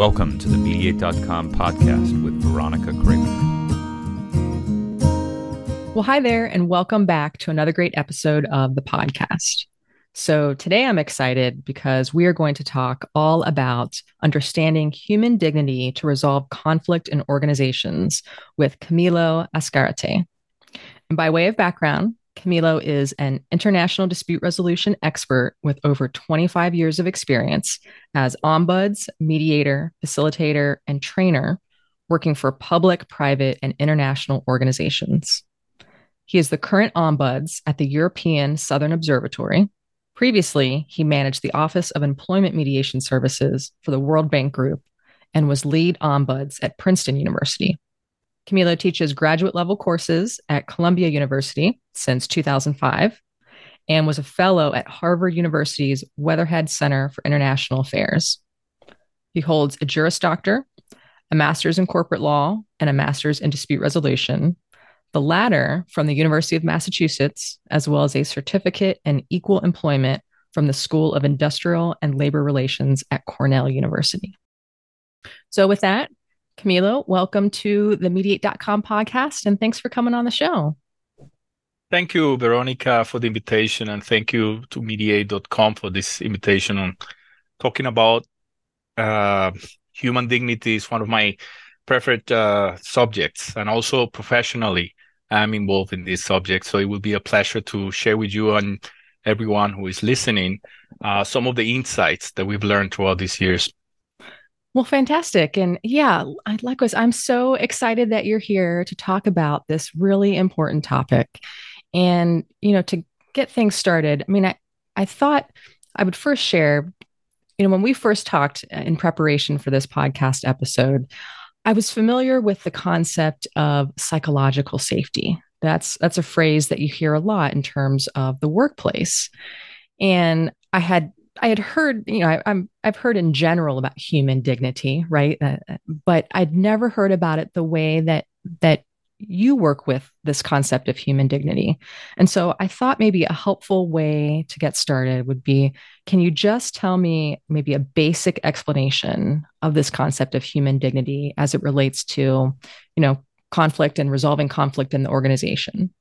Welcome to the Mediate.com podcast with Veronica Cravener. Well, hi there, and welcome back to another great episode of the podcast. So, today I'm excited because we are going to talk all about understanding human dignity to resolve conflict in organizations with Camilo Azcarate. And by way of background, Camilo is an international dispute resolution expert with over 25 years of experience as ombuds, mediator, facilitator, and trainer, working for public, private, and international organizations. He is the current ombuds at the European Southern Observatory. Previously, he managed the Office of Employment Mediation Services for the World Bank Group and was lead ombuds at Princeton University. Camilo teaches graduate level courses at Columbia University since 2005 and was a fellow at Harvard University's Weatherhead Center for International Affairs. He holds a Juris Doctor, a master's in corporate law, and a master's in dispute resolution, the latter from the University of Massachusetts, as well as a certificate in equal employment from the School of Industrial and Labor Relations at Cornell University. So, with that, Camilo, welcome to the Mediate.com podcast, and thanks for coming on the show. Thank you, Veronica, for the invitation, and thank you to Mediate.com for this invitation on talking about uh, human dignity is one of my preferred uh, subjects, and also professionally, I'm involved in this subject. So it will be a pleasure to share with you and everyone who is listening uh, some of the insights that we've learned throughout these years. Well, fantastic. And yeah, likewise, I'm so excited that you're here to talk about this really important topic. And, you know, to get things started, I mean, I, I thought I would first share, you know, when we first talked uh, in preparation for this podcast episode, I was familiar with the concept of psychological safety. That's that's a phrase that you hear a lot in terms of the workplace. And I had I had heard, you know, I, am I've heard in general about human dignity, right? Uh, but I'd never heard about it the way that that you work with this concept of human dignity. And so I thought maybe a helpful way to get started would be can you just tell me maybe a basic explanation of this concept of human dignity as it relates to, you know, conflict and resolving conflict in the organization?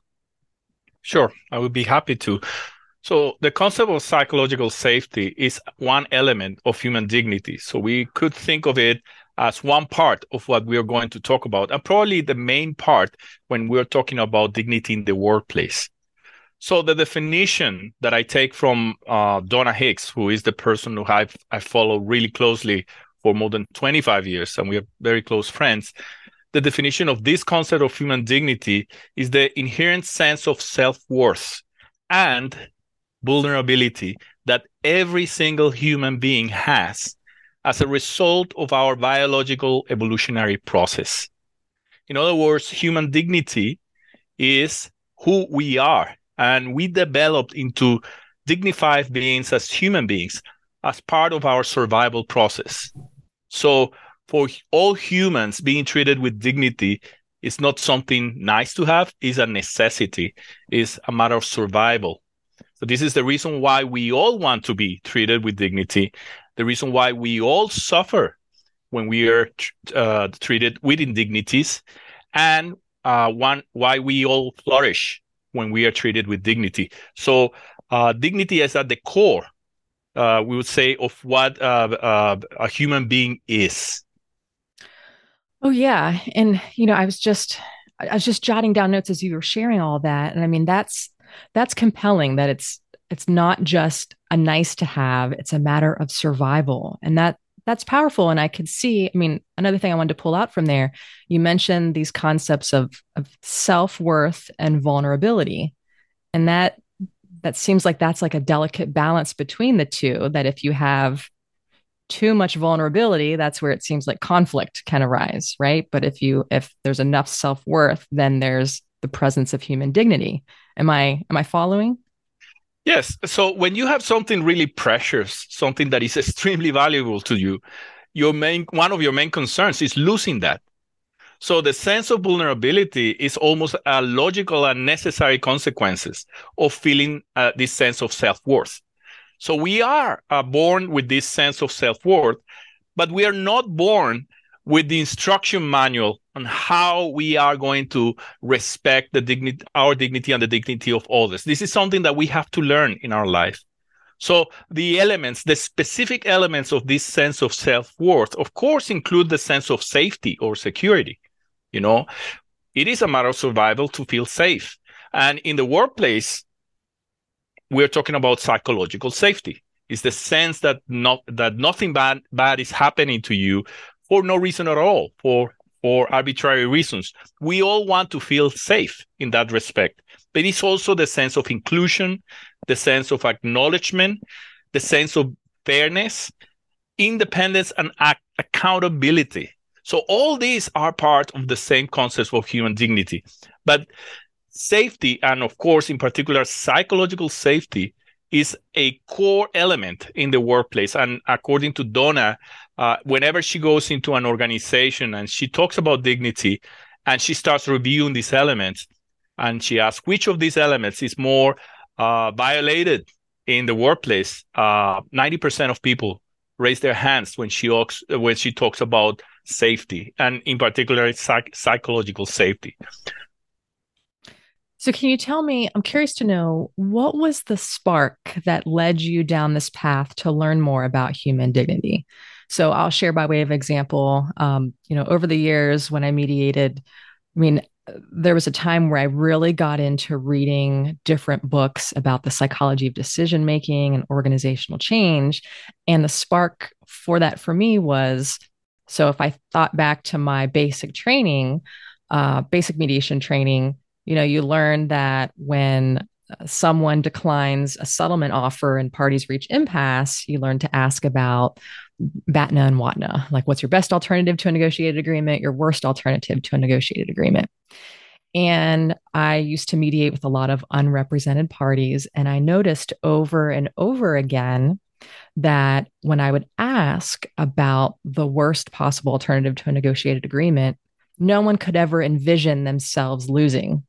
Sure, I would be happy to. So the concept of psychological safety is one element of human dignity. So we could think of it as one part of what we are going to talk about, and probably the main part when we're talking about dignity in the workplace. So the definition that I take from uh, Donna Hicks, who is the person who I've, I follow really closely for more than 25 years, and we are very close friends. The definition of this concept of human dignity is the inherent sense of self worth and vulnerability that every single human being has as a result of our biological evolutionary process. In other words, human dignity is who we are, and we developed into dignified beings as human beings as part of our survival process. So, for all humans, being treated with dignity is not something nice to have, is a necessity, is a matter of survival. So this is the reason why we all want to be treated with dignity, the reason why we all suffer when we are uh, treated with indignities, and uh, one why we all flourish when we are treated with dignity. So uh, dignity is at the core, uh, we would say, of what uh, uh, a human being is. Oh yeah, and you know, I was just I was just jotting down notes as you were sharing all that, and I mean that's that's compelling that it's it's not just a nice to have it's a matter of survival. And that that's powerful. And i could see i mean another thing i wanted to pull out from there you mentioned these concepts of, of self-worth and vulnerability. And that that seems like that's like a delicate balance between the two that if you have too much vulnerability that's where it seems like conflict can arise right? But if you if there's enough self-worth then there's the presence of human dignity Am I am I following? Yes. So when you have something really precious, something that is extremely valuable to you, your main one of your main concerns is losing that. So the sense of vulnerability is almost a logical and necessary consequences of feeling uh, this sense of self-worth. So we are uh, born with this sense of self-worth, but we are not born with the instruction manual on how we are going to respect the dignity, our dignity and the dignity of others. This is something that we have to learn in our life. So the elements, the specific elements of this sense of self-worth, of course, include the sense of safety or security. You know, it is a matter of survival to feel safe. And in the workplace, we're talking about psychological safety. It's the sense that not that nothing bad bad is happening to you for no reason at all, for for arbitrary reasons. We all want to feel safe in that respect. But it's also the sense of inclusion, the sense of acknowledgement, the sense of fairness, independence, and ac- accountability. So all these are part of the same concepts of human dignity. But safety, and of course, in particular, psychological safety, is a core element in the workplace. And according to Donna, uh, whenever she goes into an organization and she talks about dignity and she starts reviewing these elements and she asks which of these elements is more uh, violated in the workplace, uh, 90% of people raise their hands when she talks, when she talks about safety and in particular psych- psychological safety. So, can you tell me? I'm curious to know what was the spark that led you down this path to learn more about human dignity? So, I'll share by way of example. Um, you know, over the years when I mediated, I mean, there was a time where I really got into reading different books about the psychology of decision making and organizational change. And the spark for that for me was so if I thought back to my basic training, uh, basic mediation training, you know, you learn that when someone declines a settlement offer and parties reach impasse, you learn to ask about BATNA and WATNA, like what's your best alternative to a negotiated agreement, your worst alternative to a negotiated agreement. And I used to mediate with a lot of unrepresented parties. And I noticed over and over again that when I would ask about the worst possible alternative to a negotiated agreement, no one could ever envision themselves losing.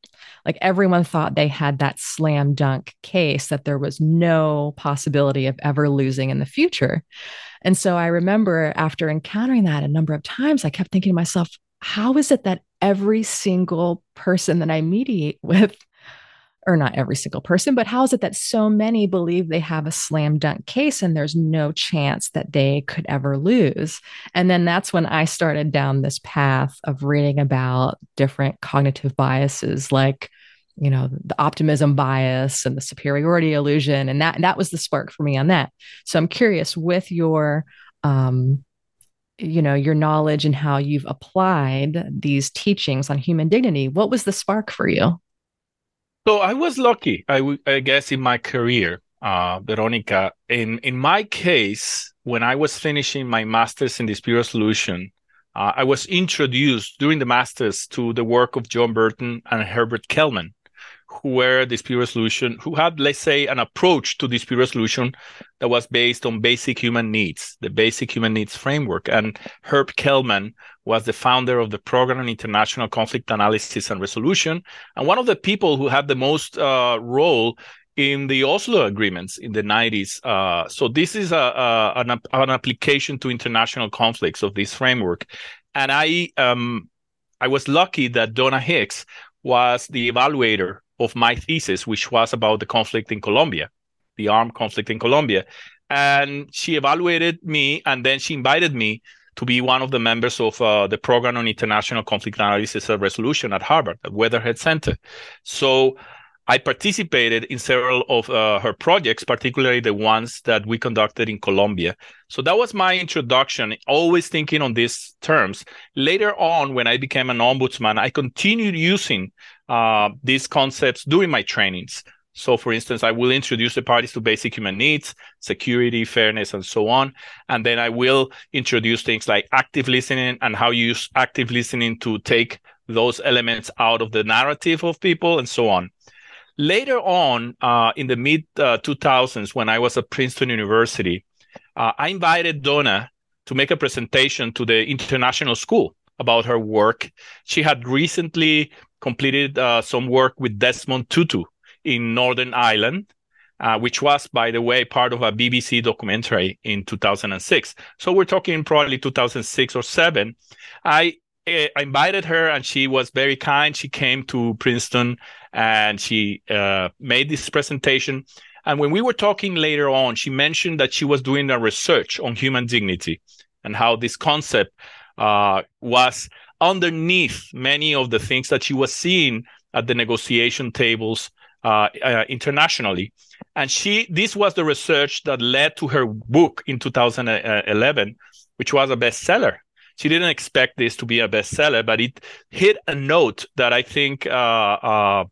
Like everyone thought they had that slam dunk case that there was no possibility of ever losing in the future. And so I remember after encountering that a number of times, I kept thinking to myself, how is it that every single person that I mediate with or not every single person, but how is it that so many believe they have a slam dunk case and there's no chance that they could ever lose? And then that's when I started down this path of reading about different cognitive biases like you know the optimism bias and the superiority illusion and that that was the spark for me on that so i'm curious with your um you know your knowledge and how you've applied these teachings on human dignity what was the spark for you so I was lucky, I, guess, in my career, uh, Veronica. In in my case, when I was finishing my master's in dispute resolution, uh, I was introduced during the master's to the work of John Burton and Herbert Kelman, who were dispute resolution, who had, let's say, an approach to dispute resolution that was based on basic human needs, the basic human needs framework. And Herb Kelman was the founder of the Program on International Conflict Analysis and Resolution, and one of the people who had the most uh, role in the Oslo agreements in the 90s. Uh, so this is a, a an, an, application to international conflicts of this framework. And I um, I was lucky that Donna Hicks was the evaluator of my thesis, which was about the conflict in Colombia, the armed conflict in Colombia. And she evaluated me and then she invited me to be one of the members of uh, the program on international conflict analysis and resolution at Harvard, at Weatherhead Center. So I participated in several of uh, her projects, particularly the ones that we conducted in Colombia. So that was my introduction, always thinking on these terms. Later on, when I became an ombudsman, I continued using uh, these concepts during my trainings. So, for instance, I will introduce the parties to basic human needs, security, fairness, and so on. And then I will introduce things like active listening and how you use active listening to take those elements out of the narrative of people and so on. Later on, uh, in the mid uh, 2000s, when I was at Princeton University, uh, I invited Donna to make a presentation to the international school about her work. She had recently completed uh, some work with Desmond Tutu in Northern Ireland. uh, which was, by the way, part of a BBC documentary in 2006. So we're talking probably 2006 or seven. I, I invited her and she was very kind. She came to Princeton and she uh, made this presentation. And when we were talking later on, she mentioned that she was doing a research on human dignity and how this concept uh, was underneath many of the things that she was seeing at the negotiation tables uh, uh, internationally. And she, this was the research that led to her book in 2011, which was a bestseller. She didn't expect this to be a bestseller, but it hit a note that I think uh, uh,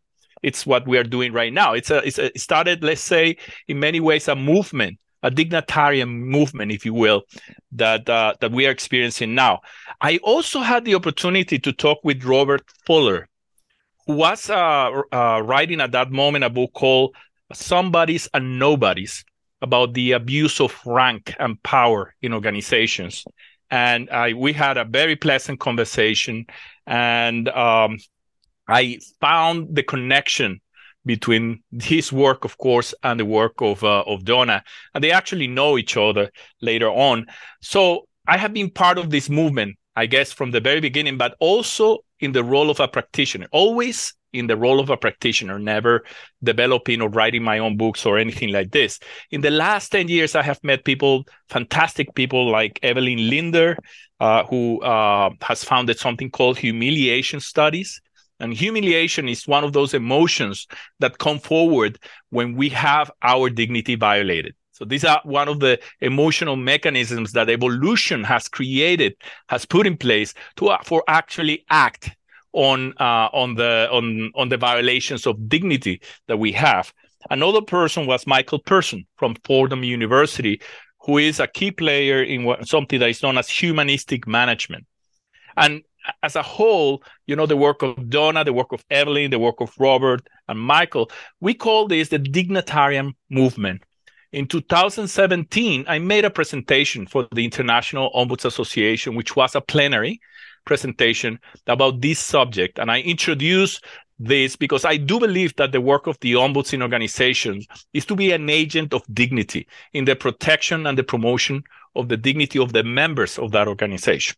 it's what we are doing right now. It's a, it's a, it started, let's say, in many ways, a movement, a dignitarian movement, if you will, that uh, that we are experiencing now. I also had the opportunity to talk with Robert Fuller, who was uh, uh, writing at that moment a book called Somebodies and Nobodies about the abuse of rank and power in organizations. And we had a very pleasant conversation, and um, I found the connection between his work, of course, and the work of uh, of Donna, and they actually know each other later on. So I have been part of this movement I guess, from the very beginning, but also in the role of a practitioner, always in the role of a practitioner, never developing or writing my own books or anything like this. In the last 10 years, I have met people, fantastic people like Evelin Lindner, uh, who uh, has founded something called Humiliation Studies. And humiliation is one of those emotions that come forward when we have our dignity violated. So these are one of the emotional mechanisms that evolution has created, has put in place to uh, for actually act on uh, on the on on the violations of dignity that we have. Another person was Michael Pirson from Fordham University, who is a key player in what, something that is known as humanistic management. And as a whole, you know, the work of Donna, the work of Evelin, the work of Robert and Michael, we call this the dignitarian movement. In 2017, I made a presentation for the International Ombuds Association, which was a plenary presentation about this subject. And I introduced this because I do believe that the work of the ombuds in organizations is to be an agent of dignity in the protection and the promotion of the dignity of the members of that organization.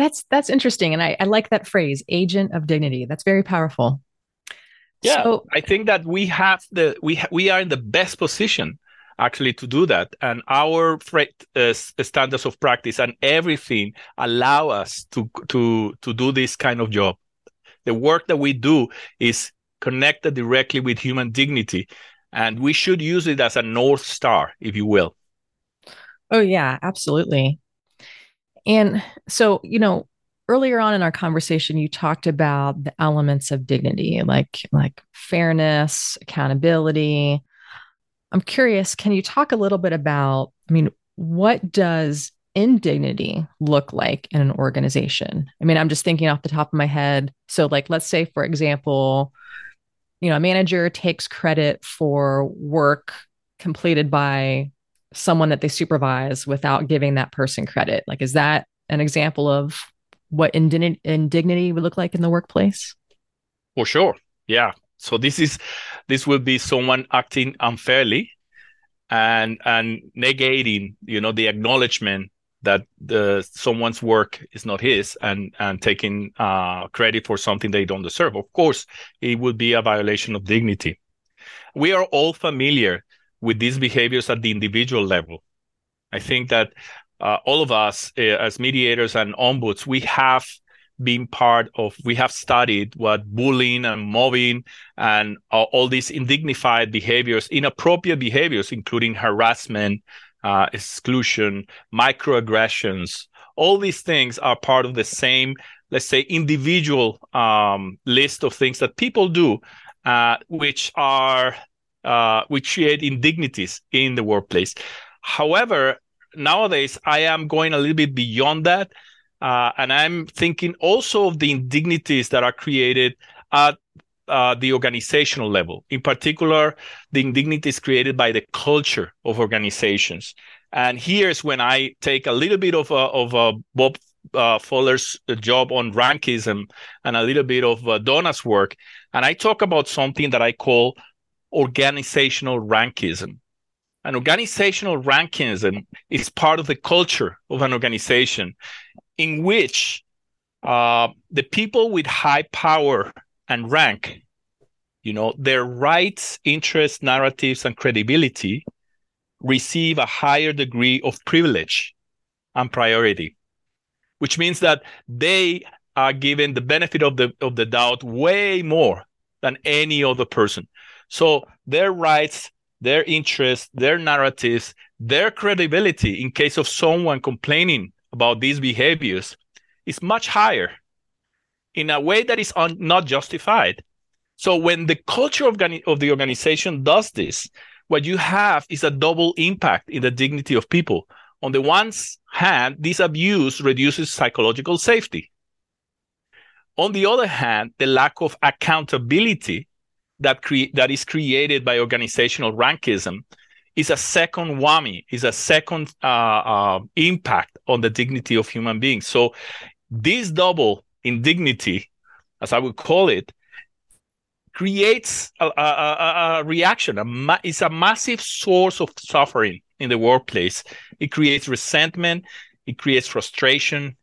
That's that's interesting. And I, I like that phrase, agent of dignity. That's very powerful. Yeah, so, I think that we have the we ha- we are in the best position actually to do that, and our uh, standards of practice and everything allow us to to to do this kind of job. The work that we do is connected directly with human dignity, and we should use it as a north star, if you will. Oh yeah, absolutely. And so, you know, earlier on in our conversation you talked about the elements of dignity like like fairness accountability. I'm curious can you talk a little bit about i mean what does indignity look like in an organization? I mean i'm just thinking off the top of my head. So like let's say for example you know a manager takes credit for work completed by someone that they supervise without giving that person credit like is that an example of what indignity, indignity would look like in the workplace? For sure. Yeah. So this is this will be someone acting unfairly and and negating, you know, the acknowledgement that the someone's work is not his and and taking uh, credit for something they don't deserve. Of course, it would be a violation of dignity. We are all familiar with these behaviors at the individual level. I think that uh, all of us uh, as mediators and ombuds, we have been part of, we have studied what bullying and mobbing and uh, all these indignified behaviors, inappropriate behaviors, including harassment, uh, exclusion, microaggressions, all these things are part of the same, let's say, individual um, list of things that people do, uh, which are uh, which create indignities in the workplace. However, nowadays I am going a little bit beyond that. Uh, and I'm thinking also of the indignities that are created at uh, the organizational level. In particular, the indignities created by the culture of organizations. And here's when I take a little bit of a, of a Bob uh, Fuller's job on rankism and a little bit of uh, Donna's work, and I talk about something that I call organizational rankism. An organizational rankism is part of the culture of an organization in which uh, the people with high power and rank, you know, their rights, interests, narratives, and credibility receive a higher degree of privilege and priority, which means that they are given the benefit of the of the doubt way more than any other person. So their rights, their interests, their narratives, their credibility in case of someone complaining about these behaviors is much higher in a way that is un- not justified. So when the culture of, of the organization does this, what you have is a double impact in the dignity of people. On the one hand, this abuse reduces psychological safety. On the other hand, the lack of accountability that, cre- that is created by organizational rankism is a second whammy, is a second uh, uh, impact on the dignity of human beings. So this double indignity, as I would call it, creates a, a, a, a reaction. A ma- it's a massive source of suffering in the workplace. It creates resentment. It creates frustration.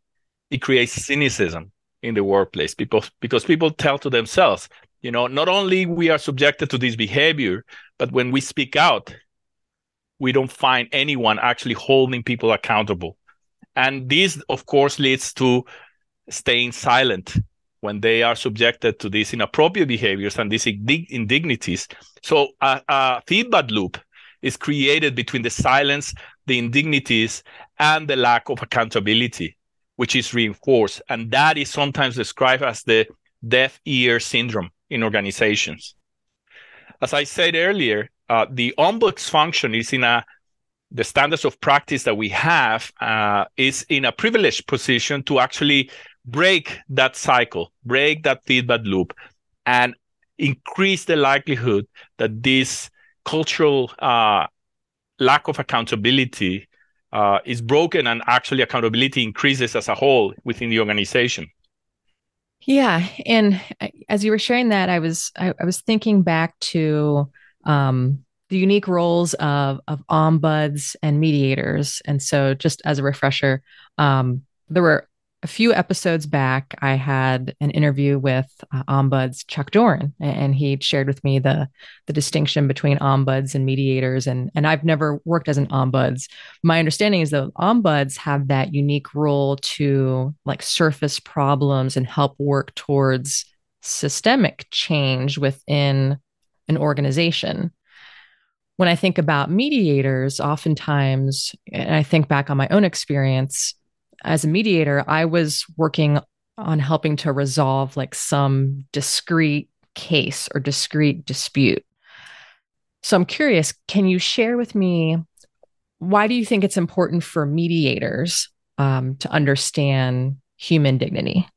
It creates cynicism in the workplace because because people tell to themselves, you know, not only we are subjected to this behavior, but when we speak out, we don't find anyone actually holding people accountable. And this, of course, leads to staying silent when they are subjected to these inappropriate behaviors and these indignities. So a, a feedback loop is created between the silence, the indignities, and the lack of accountability, which is reinforced. And that is sometimes described as the deaf ear syndrome in organizations. As I said earlier, uh, the ombuds function is in a the standards of practice that we have uh, is in a privileged position to actually break that cycle, break that feedback loop, and increase the likelihood that this cultural uh, lack of accountability uh, is broken and actually accountability increases as a whole within the organization. Yeah, and as you were sharing that, I was I, I was thinking back to um, the unique roles of of ombuds and mediators. And so, just as a refresher, um, there were a few episodes back. I had an interview with uh, ombuds Chuck Doran, and he shared with me the the distinction between ombuds and mediators. And and I've never worked as an ombuds. My understanding is that ombuds have that unique role to like surface problems and help work towards systemic change within an organization when I think about mediators, oftentimes, and I think back on my own experience as a mediator, I was working on helping to resolve like some discrete case or discrete dispute. So I'm curious, can you share with me why do you think it's important for mediators um, to understand human dignity?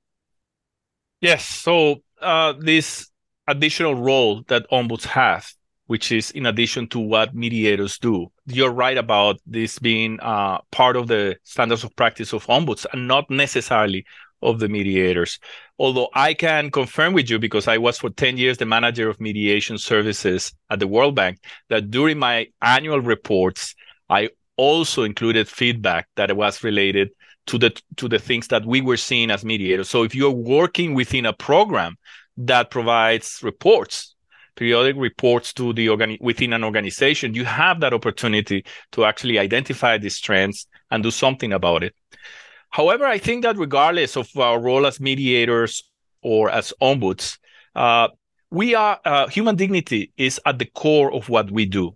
Yes. So uh, this additional role that ombuds have which is in addition to what mediators do. You're right about this being uh, part of the standards of practice of ombuds and not necessarily of the mediators. Although I can confirm with you, because I was for 10 years the manager of mediation services at the World Bank, that during my annual reports, I also included feedback that was related to the to the things that we were seeing as mediators. So if you're working within a program that provides reports periodic reports to the organ within an organization, you have that opportunity to actually identify these trends and do something about it. However, I think that regardless of our role as mediators or as ombuds, uh, we are uh, human dignity is at the core of what we do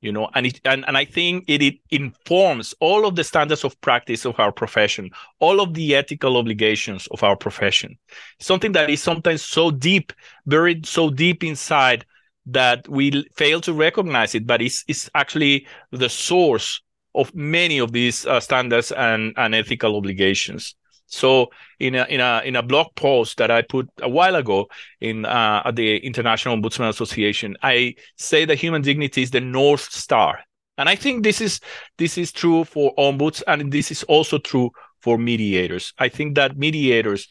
you know and it and, and i think it, it informs all of the standards of practice of our profession all of the ethical obligations of our profession. Something that is sometimes so deep buried so deep inside that we fail to recognize it but it's, it's actually the source of many of these uh, standards and, and ethical obligations so in a in a in a blog post that I put a while ago in uh, at the International Ombudsman Association, I say that human dignity is the north star, and I think this is this is true for ombuds, and this is also true for mediators. I think that mediators,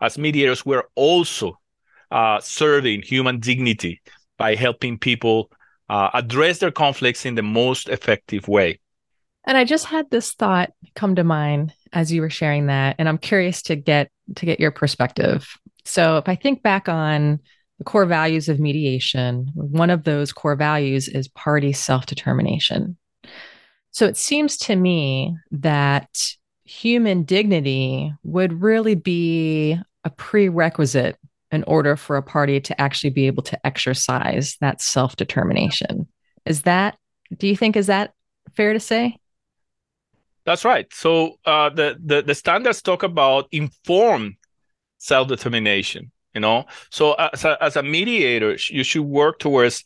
as mediators, we're also uh, serving human dignity by helping people uh, address their conflicts in the most effective way. And I just had this thought come to mind as you were sharing that, and I'm curious to get to get your perspective. So if I think back on the core values of mediation, one of those core values is party self-determination. So it seems to me that human dignity would really be a prerequisite in order for a party to actually be able to exercise that self determination. Is that, do you think, is that fair to say? That's right. So uh, the, the, the standards talk about informed self determination. You know, so as a, as a mediator, you should work towards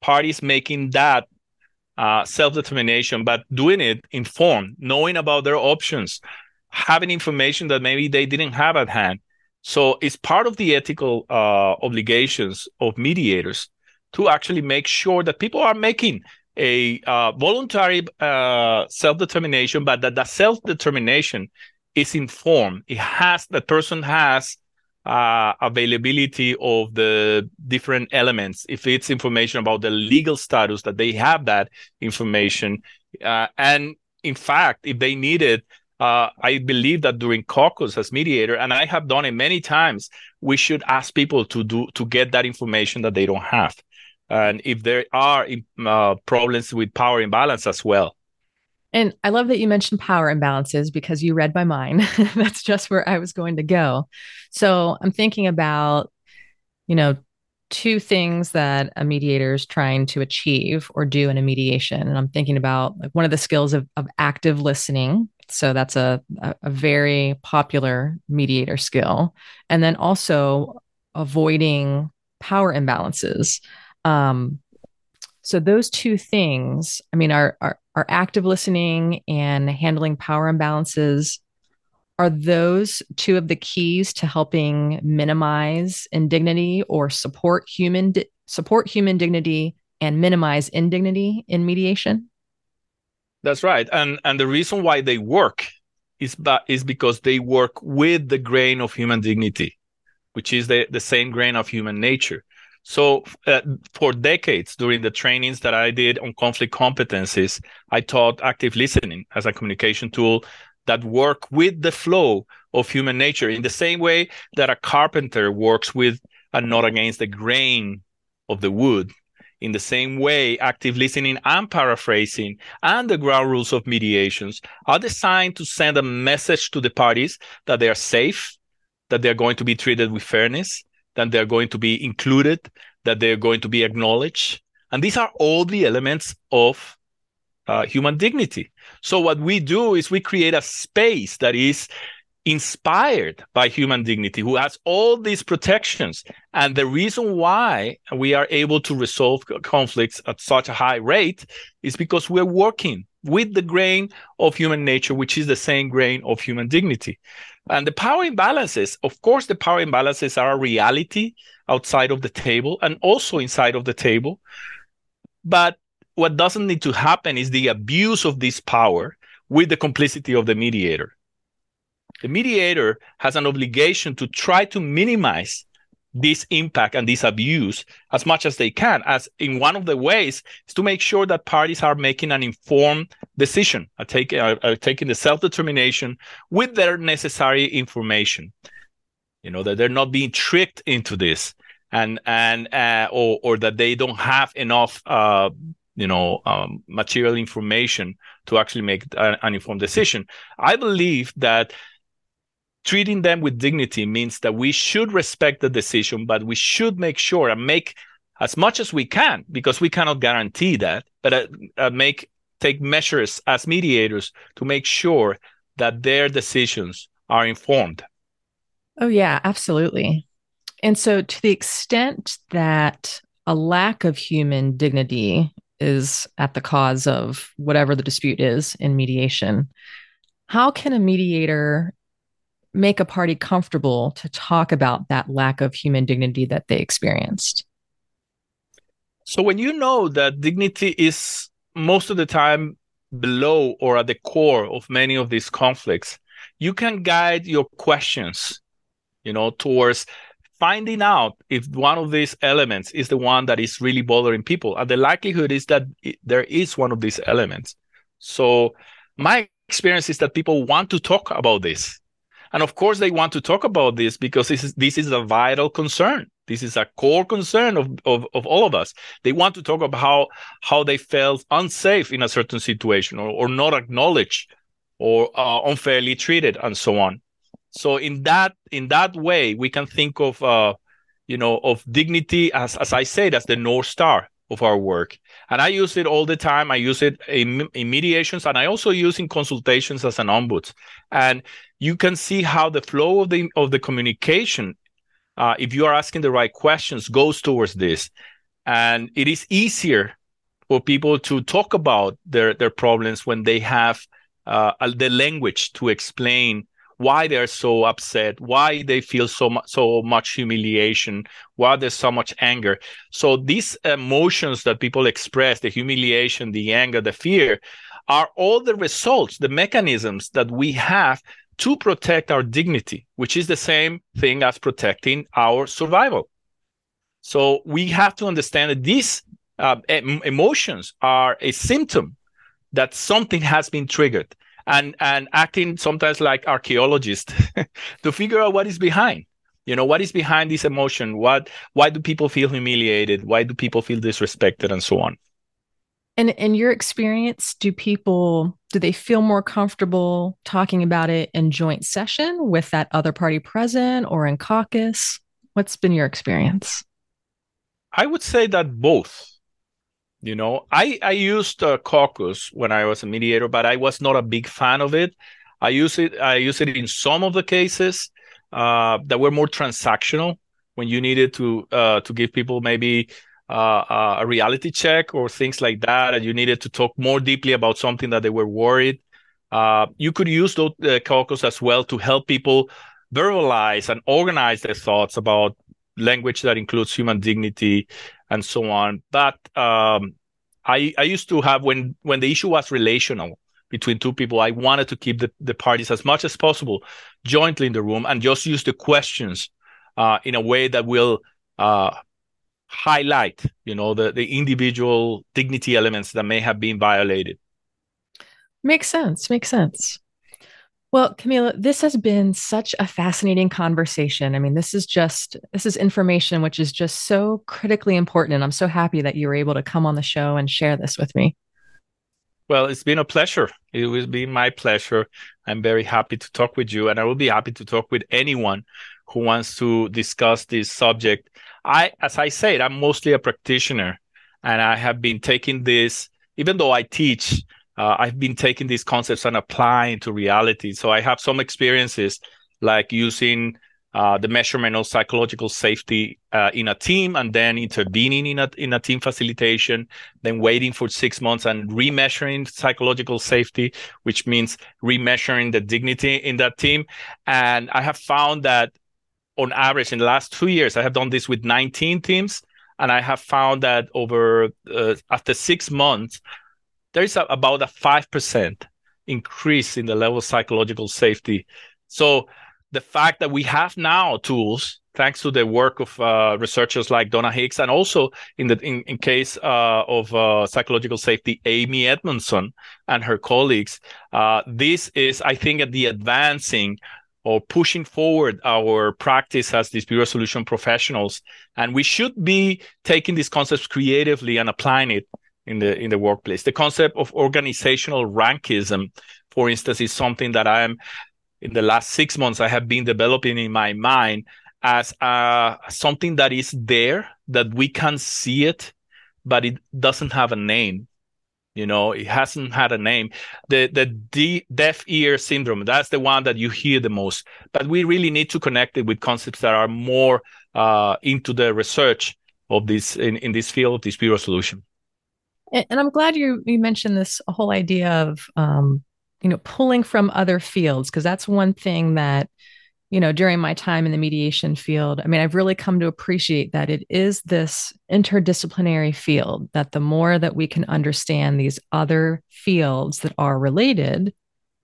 parties making that uh, self determination, but doing it informed, knowing about their options, having information that maybe they didn't have at hand, so it's part of the ethical uh, obligations of mediators to actually make sure that people are making a uh, voluntary uh, self-determination, but that the self-determination is informed. It has the person has uh, availability of the different elements. If it's information about the legal status, that they have that information, uh, and in fact, if they need it uh, I believe that during caucus as mediator, and I have done it many times, we should ask people to do to get that information that they don't have, and if there are uh, problems with power imbalance as well. And I love that you mentioned power imbalances because you read my mind. That's just where I was going to go. So I'm thinking about, you know, two things that a mediator is trying to achieve or do in a mediation. And I'm thinking about like one of the skills of, of active listening so that's a, a very popular mediator skill. And then also avoiding power imbalances. Um, so those two things, I mean, are, are, active listening and handling power imbalances. Are those two of the keys to helping minimize indignity or support human di- support human dignity and minimize indignity in mediation? That's right, and and the reason why they work is ba- is because they work with the grain of human dignity, which is the the same grain of human nature. So uh, for decades during the trainings that I did on conflict competencies, I taught active listening as a communication tool that work with the flow of human nature in the same way that a carpenter works with and not against the grain of the wood. In the same way, active listening and paraphrasing and the ground rules of mediations are designed to send a message to the parties that they are safe, that they're going to be treated with fairness, that they're going to be included, that they're going to be acknowledged. And these are all the elements of uh, human dignity. So what we do is we create a space that is inspired by human dignity, who has all these protections. And the reason why we are able to resolve conflicts at such a high rate is because we're working with the grain of human nature, which is the same grain of human dignity. And the power imbalances, of course, the power imbalances are a reality outside of the table and also inside of the table. But what doesn't need to happen is the abuse of this power with the complicity of the mediator. The mediator has an obligation to try to minimize this impact and this abuse as much as they can. As in one of the ways is to make sure that parties are making an informed decision, are taking, are, are taking the self determination with their necessary information. You know that they're not being tricked into this, and and uh, or or that they don't have enough. Uh, you know um, material information to actually make an informed decision i believe that treating them with dignity means that we should respect the decision, but we should make sure and make as much as we can, because we cannot guarantee that, but uh, uh, make take measures as mediators to make sure that their decisions are informed. Oh yeah, absolutely. And so to the extent that a lack of human dignity is at the cause of whatever the dispute is in mediation, how can a mediator make a party comfortable to talk about that lack of human dignity that they experienced? So, when you know that dignity is most of the time below or at the core of many of these conflicts, you can guide your questions, you know, towards finding out if one of these elements is the one that is really bothering people. And the likelihood is that it, there is one of these elements. So my experience is that people want to talk about this. And of course, they want to talk about this because this is, this is a vital concern. This is a core concern of, of, of all of us. They want to talk about how, how they felt unsafe in a certain situation or, or not acknowledged or uh, unfairly treated and so on. So in that in that way, we can think of uh, you know of dignity as as I said as the north star of our work. And I use it all the time. I use it in, in mediations and I also use in consultations as an ombuds. And you can see how the flow of the of the communication, uh, if you are asking the right questions, goes towards this. And it is easier for people to talk about their their problems when they have uh, the language to explain why they're so upset, why they feel so much so much humiliation, why there's so much anger. So these emotions that people express, the humiliation, the anger, the fear, are all the results, the mechanisms that we have to protect our dignity, which is the same thing as protecting our survival. So we have to understand that these uh, em- emotions are a symptom that something has been triggered and and acting sometimes like archaeologists to figure out what is behind. You know what is behind this emotion? What why do people feel humiliated? Why do people feel disrespected? And so on. And in your experience do people do they feel more comfortable talking about it in joint session with that other party present or in caucus? What's been your experience? I would say that both you know, I I used uh, caucus when I was a mediator, but I was not a big fan of it. I use it I use it in some of the cases uh, that were more transactional when you needed to uh, to give people maybe uh, uh, a reality check or things like that, and you needed to talk more deeply about something that they were worried. Uh, you could use those uh, caucus as well to help people verbalize and organize their thoughts about language that includes human dignity and so on. But um, I I used to have when when the issue was relational between two people, I wanted to keep the, the parties as much as possible jointly in the room and just use the questions uh, in a way that will uh, highlight, you know, the, the individual dignity elements that may have been violated. Makes sense. Makes sense. Well, Camilo, this has been such a fascinating conversation. I mean, this is just this is information which is just so critically important and I'm so happy that you were able to come on the show and share this with me. Well, it's been a pleasure. It will be my pleasure. I'm very happy to talk with you and I will be happy to talk with anyone who wants to discuss this subject. I as I said, I'm mostly a practitioner and I have been taking this even though I teach uh, I've been taking these concepts and applying to reality. So I have some experiences like using uh, the measurement of psychological safety uh, in a team and then intervening in a, in a team facilitation, then waiting for six months and remeasuring psychological safety, which means remeasuring the dignity in that team. And I have found that on average in the last two years, I have done this with 19 teams. And I have found that over uh, after six months, there is a, about a 5% increase in the level of psychological safety. So the fact that we have now tools, thanks to the work of uh, researchers like Donna Hicks, and also in the in, in case uh, of uh, psychological safety, Amy Edmondson and her colleagues, uh, this is, I think, at the advancing or pushing forward our practice as dispute resolution professionals. And we should be taking these concepts creatively and applying it in the in the workplace. The concept of organizational rankism, for instance, is something that I am in the last six months I have been developing in my mind as uh, something that is there that we can see it, but it doesn't have a name. You know, it hasn't had a name. The the de- deaf ear syndrome, that's the one that you hear the most. But we really need to connect it with concepts that are more uh, into the research of this in, in this field of dispute resolution. And, and I'm glad you you mentioned this whole idea of um, you know pulling from other fields because that's one thing that you know during my time in the mediation field i mean i've really come to appreciate that it is this interdisciplinary field that the more that we can understand these other fields that are related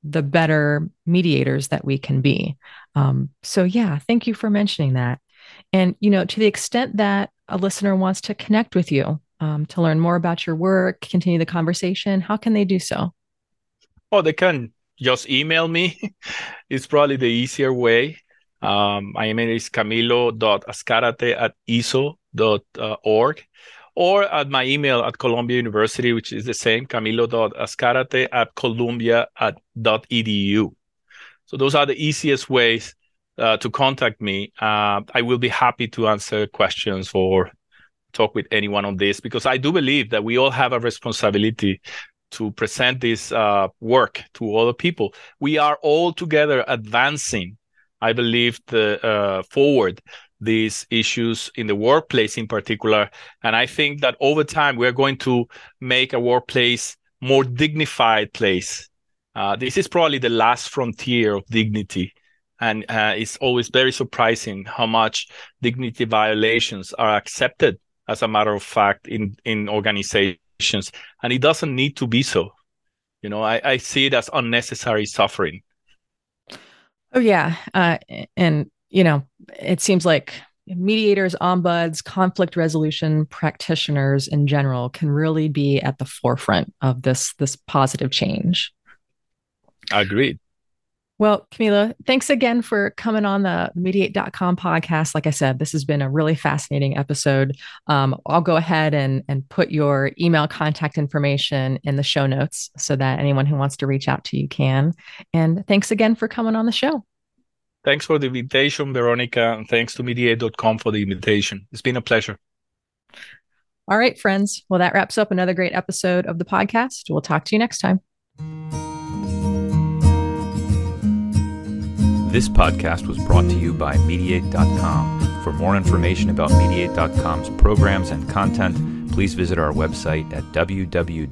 the better mediators that we can be. Um, so yeah thank you for mentioning that. And, you know, to the extent that a listener wants to connect with you, um, to learn more about your work, continue the conversation, how can they do so? Oh, they can just email me. it's probably the easier way. Um, my email is camilo.azcarate at eso.org or at my email at Columbia University, which is the same, camilo.azcarate at columbia at edu. So those are the easiest ways uh, to contact me. Uh, I will be happy to answer questions or talk with anyone on this because I do believe that we all have a responsibility to present this uh, work to other people. We are all together advancing, I believe, the uh, forward these issues in the workplace in particular. And I think that over time we're going to make a workplace more dignified place. Uh, this is probably the last frontier of dignity. And uh, it's always very surprising how much dignity violations are accepted as a matter of fact in, in organizations. And it doesn't need to be so. You know, I, I see it as unnecessary suffering. Oh, yeah. Uh, and you know, it seems like mediators, ombuds, conflict resolution practitioners in general can really be at the forefront of this this positive change. Agreed. Well, Camilo, thanks again for coming on the mediate.com podcast. Like I said, this has been a really fascinating episode. Um, I'll go ahead and, and put your email contact information in the show notes so that anyone who wants to reach out to you can. And thanks again for coming on the show. Thanks for the invitation, Veronica, and thanks to mediate.com for the invitation. It's been a pleasure. All right, friends. Well, that wraps up another great episode of the podcast. We'll talk to you next time. This podcast was brought to you by Mediate.com. For more information about Mediate.com's programs and content, please visit our website at www.mediate.com.